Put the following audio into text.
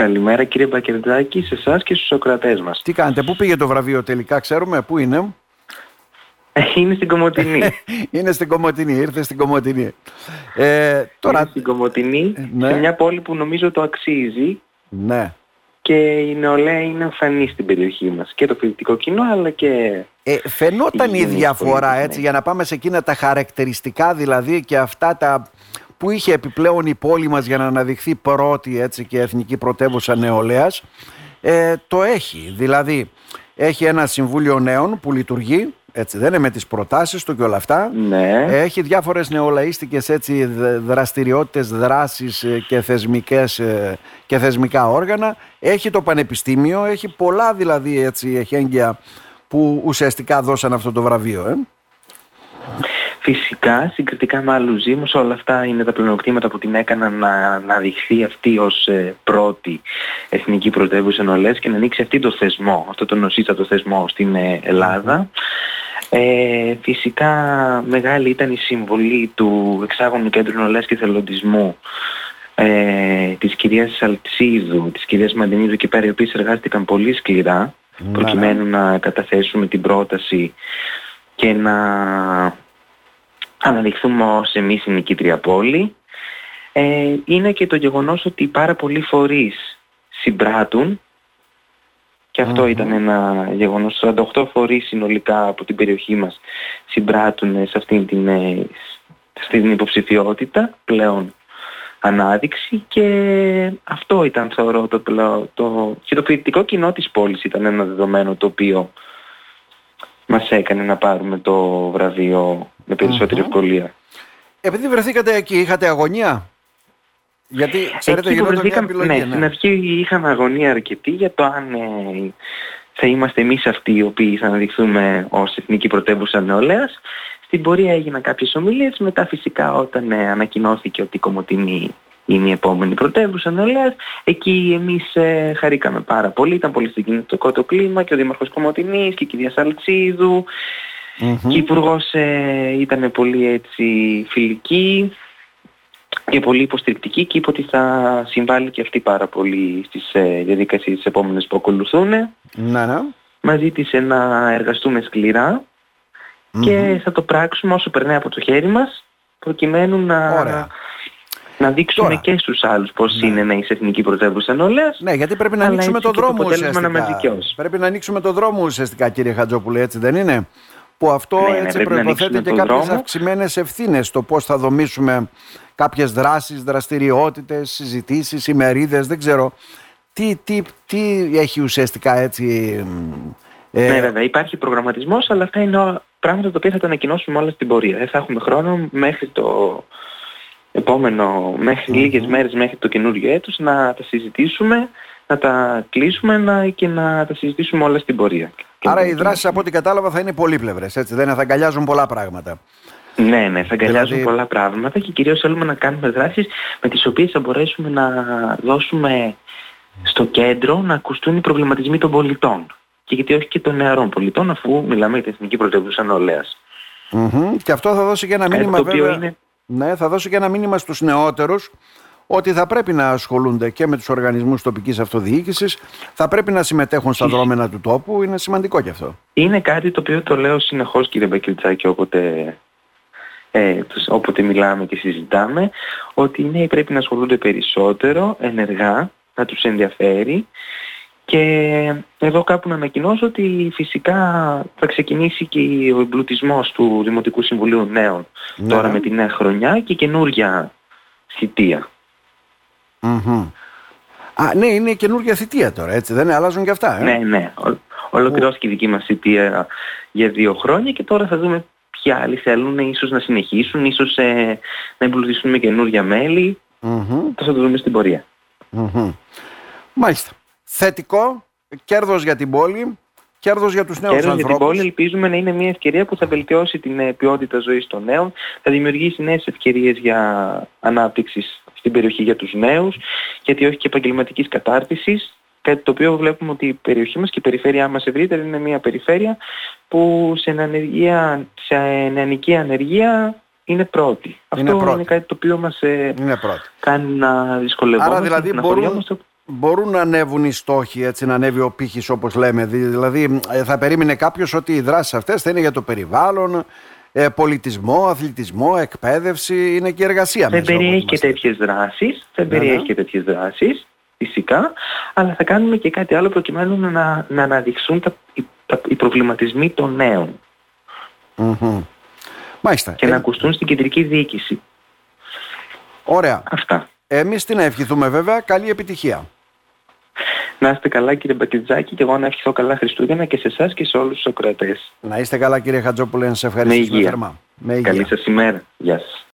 Καλημέρα κύριε Μπακερδάκη, σε εσάς και στους Σοκρατές μας. Τι κάνετε, πού πήγε το βραβείο τελικά, ξέρουμε, πού είναι; Ε, είναι στην Κομωτινή. είναι στην Κομωτινή, ήρθε στην Κομωτινή. Ε, τώρα... Είναι στην Κομωτινή, ναι. σε μια πόλη που νομίζω το αξίζει. Ναι. Και η νεολαία είναι εμφανή στην περιοχή μας. Και το φοιτητικό κοινό αλλά και... Ε, φαινόταν η, διαφορά έτσι για να πάμε σε εκείνα τα χαρακτηριστικά δηλαδή και αυτά τα που είχε επιπλέον η πόλη μας για να αναδειχθεί πρώτη έτσι και εθνική πρωτεύουσα νεολαίας ε, το έχει δηλαδή έχει ένα συμβούλιο νέων που λειτουργεί έτσι δεν είναι με τις προτάσεις του και όλα αυτά ναι. έχει διάφορες νεολαίστικες έτσι δραστηριότητες δράσεις ε, και, θεσμικές, ε, και θεσμικά όργανα έχει το πανεπιστήμιο έχει πολλά δηλαδή έτσι εχέγγυα που ουσιαστικά δώσαν αυτό το βραβείο ε. Φυσικά, συγκριτικά με άλλους Δήμους, όλα αυτά είναι τα πλεονεκτήματα που την έκαναν να, να δειχθεί αυτή ως ε, πρώτη εθνική πρωτεύουσα νολές και να ανοίξει αυτή το θεσμό, αυτό το νοσίστατο θεσμό στην ε, Ελλάδα. Ε, φυσικά μεγάλη ήταν η συμβολή του εξάγωνου κέντρου νολές και θελοντισμού ε, της κυρίας Σαλτσίδου, της κυρίας Μαντινίδου και πέρα οι οποίες εργάστηκαν πολύ σκληρά ναι. προκειμένου να καταθέσουμε την πρόταση και να αναδειχθούμε ως εμείς η νικήτρια πόλη. Ε, είναι και το γεγονός ότι πάρα πολλοί φορείς συμπράττουν και αυτό ήταν ένα γεγονός. 48 φορείς συνολικά από την περιοχή μας συμπράττουν σε αυτήν την, ε, σε αυτή την υποψηφιότητα πλέον ανάδειξη. Και αυτό ήταν θεωρώ το, το, και το φοιτητικό κοινό της πόλης ήταν ένα δεδομένο το οποίο μας έκανε να πάρουμε το βραβείο με περισσότερη ευκολία. Επειδή βρεθήκατε εκεί, είχατε αγωνία; Γιατί ξέρετε εκεί μια επιλογή. Ναι, ναι, στην αρχή είχαμε αγωνία αρκετή για το αν ε, θα είμαστε εμείς αυτοί οι οποίοι θα αναδειχθούμε ως Εθνική Πρωτεύουσα Νεολαίας. Στην πορεία έγιναν κάποιες ομιλίες, μετά φυσικά όταν ε, ανακοινώθηκε ότι η Κομωτινή είναι η επόμενη πρωτεύουσα νεολαίας. Εκεί εμείς ε, χαρήκαμε πάρα πολύ, ήταν πολύ συγκινητικό το κλίμα και ο Δήμαρχος Κομωτινής και η κυρία Σαλτσίδου και η Υπουργός ε, ήταν πολύ έτσι φιλική και πολύ υποστηρικτική και είπε ότι θα συμβάλλει και αυτή πάρα πολύ στις ε, διαδικασίες τις επόμενες που ακολουθούν. Να, ναι. Μας ζήτησε να εργαστούμε και θα το πράξουμε όσο περνάει από το χέρι μας προκειμένου να να δείξουμε Τώρα. και στους άλλους πώς ναι. είναι να είσαι εθνική πρωτεύουσα νεολαίας. Ναι, γιατί πρέπει να ανοίξουμε τον δρόμο ουσιαστικά. Να πρέπει να ανοίξουμε τον δρόμο ουσιαστικά κύριε Χατζόπουλε, έτσι δεν είναι; Που αυτό ναι, ναι έτσι ναι, προϋποθέτει και κάποιες δρόμο. αυξημένες ευθύνες στο πώς θα δομήσουμε κάποιες δράσεις, δραστηριότητες, συζητήσεις, ημερίδες, δεν ξέρω. Τι, τι, τι έχει ουσιαστικά έτσι... Ε... Ναι βέβαια υπάρχει προγραμματισμός αλλά αυτά είναι πράγματα τα οποία θα τα ανακοινώσουμε όλα στην πορεία. Δεν θα έχουμε χρόνο μέχρι το επόμενο, μέχρι λίγες μέρες μέχρι το καινούριο έτος να τα συζητήσουμε, να τα κλείσουμε να, και να τα συζητήσουμε όλα στην πορεία. Άρα οι δράσεις από ό,τι κατάλαβα θα είναι πολύπλευρες, έτσι δεν είναι, θα αγκαλιάζουν πολλά πράγματα. Ναι, ναι, θα αγκαλιάζουν δηλαδή... πολλά πράγματα και κυρίως θέλουμε να κάνουμε δράσεις με τις οποίες θα μπορέσουμε να δώσουμε στο κέντρο να ακουστούν οι προβληματισμοί των πολιτών. Και γιατί όχι και των νεαρών πολιτών, αφού μιλάμε για την Εθνική Πρωτεύουσα Νεολαίας. Mm-hmm. Και αυτό θα δώσει και ένα μήνυμα βέβαια... Είναι... Ναι, θα δώσω και ένα μήνυμα στους νεότερους ότι θα πρέπει να ασχολούνται και με τους οργανισμούς τοπικής αυτοδιοίκησης, θα πρέπει να συμμετέχουν στα δρόμενα του τόπου, είναι σημαντικό και αυτό. Είναι κάτι το οποίο το λέω συνεχώς κύριε Μπακιλτσάκη όποτε, ε, όποτε μιλάμε και συζητάμε, ότι οι νέοι πρέπει να ασχολούνται περισσότερο, ενεργά, να τους ενδιαφέρει και εδώ κάπου να ανακοινώσω ότι φυσικά θα ξεκινήσει και ο εμπλουτισμός του Δημοτικού Συμβουλίου Νέων ναι. τώρα με τη νέα χρονιά και καινούργια θητεία. Α, ναι, είναι καινούργια θητεία τώρα, έτσι δεν είναι, αλλάζουν και αυτά. Ε; Ναι, ναι. Ολοκληρώθηκε η δική μας θητεία για δύο χρόνια και τώρα θα δούμε ποιοι άλλοι θέλουν ίσως να συνεχίσουν, ίσως ε, να εμπλουτιστούν με καινούργια μέλη. Θα το δούμε στην πορεία. Μάλιστα θετικό, κέρδος για την πόλη, κέρδος για τους νέους κέρδος ανθρώπους. για την πόλη ελπίζουμε να είναι μια ευκαιρία που θα βελτιώσει την ε, ποιότητα ζωής των νέων, θα δημιουργήσει νέες ευκαιρίες για ανάπτυξης στην περιοχή για τους νέους, γιατί όχι και επαγγελματικής κατάρτισης, κάτι το οποίο βλέπουμε ότι η περιοχή μας και η περιφέρειά μας ευρύτερα είναι μια περιφέρεια που σε, ανεργία, σε νεανική ανεργία είναι πρώτη. Είναι Αυτό πρώτη. είναι κάτι το οποίο μας ε, κάνει να δυσκολευόμαστε. Άρα δηλαδή μπορούν, μπορούν να ανέβουν οι στόχοι, έτσι, να ανέβει ο πύχης όπως λέμε. Δηλαδή ε, θα περίμενε κάποιος ότι οι δράσεις αυτές θα είναι για το περιβάλλον, ε, πολιτισμό, αθλητισμό, εκπαίδευση, είναι και εργασία Δεν περιέχει και τέτοιες δράσεις, δεν ναι, περιέχει ναι. και τέτοιες δράσεις, φυσικά, αλλά θα κάνουμε και κάτι άλλο προκειμένου να, να αναδειχθούν τα, τα, οι προβληματισμοί των νέων. Mm-hmm. Μάλιστα. Και να ε, ακουστούν στην κεντρική διοίκηση. Ωραία. Αυτά. Εμείς τι να ευχηθούμε βέβαια, καλή επιτυχία. Να είστε καλά κύριε Μπακιτζάκη και εγώ να ευχηθώ καλά Χριστούγεννα και σε εσάς και σε όλους τους ακροατές. Να είστε καλά κύριε Χατζόπουλε, να σε ευχαριστήσουμε θερμά. Με υγεία. Καλή σας ημέρα. Γεια σας.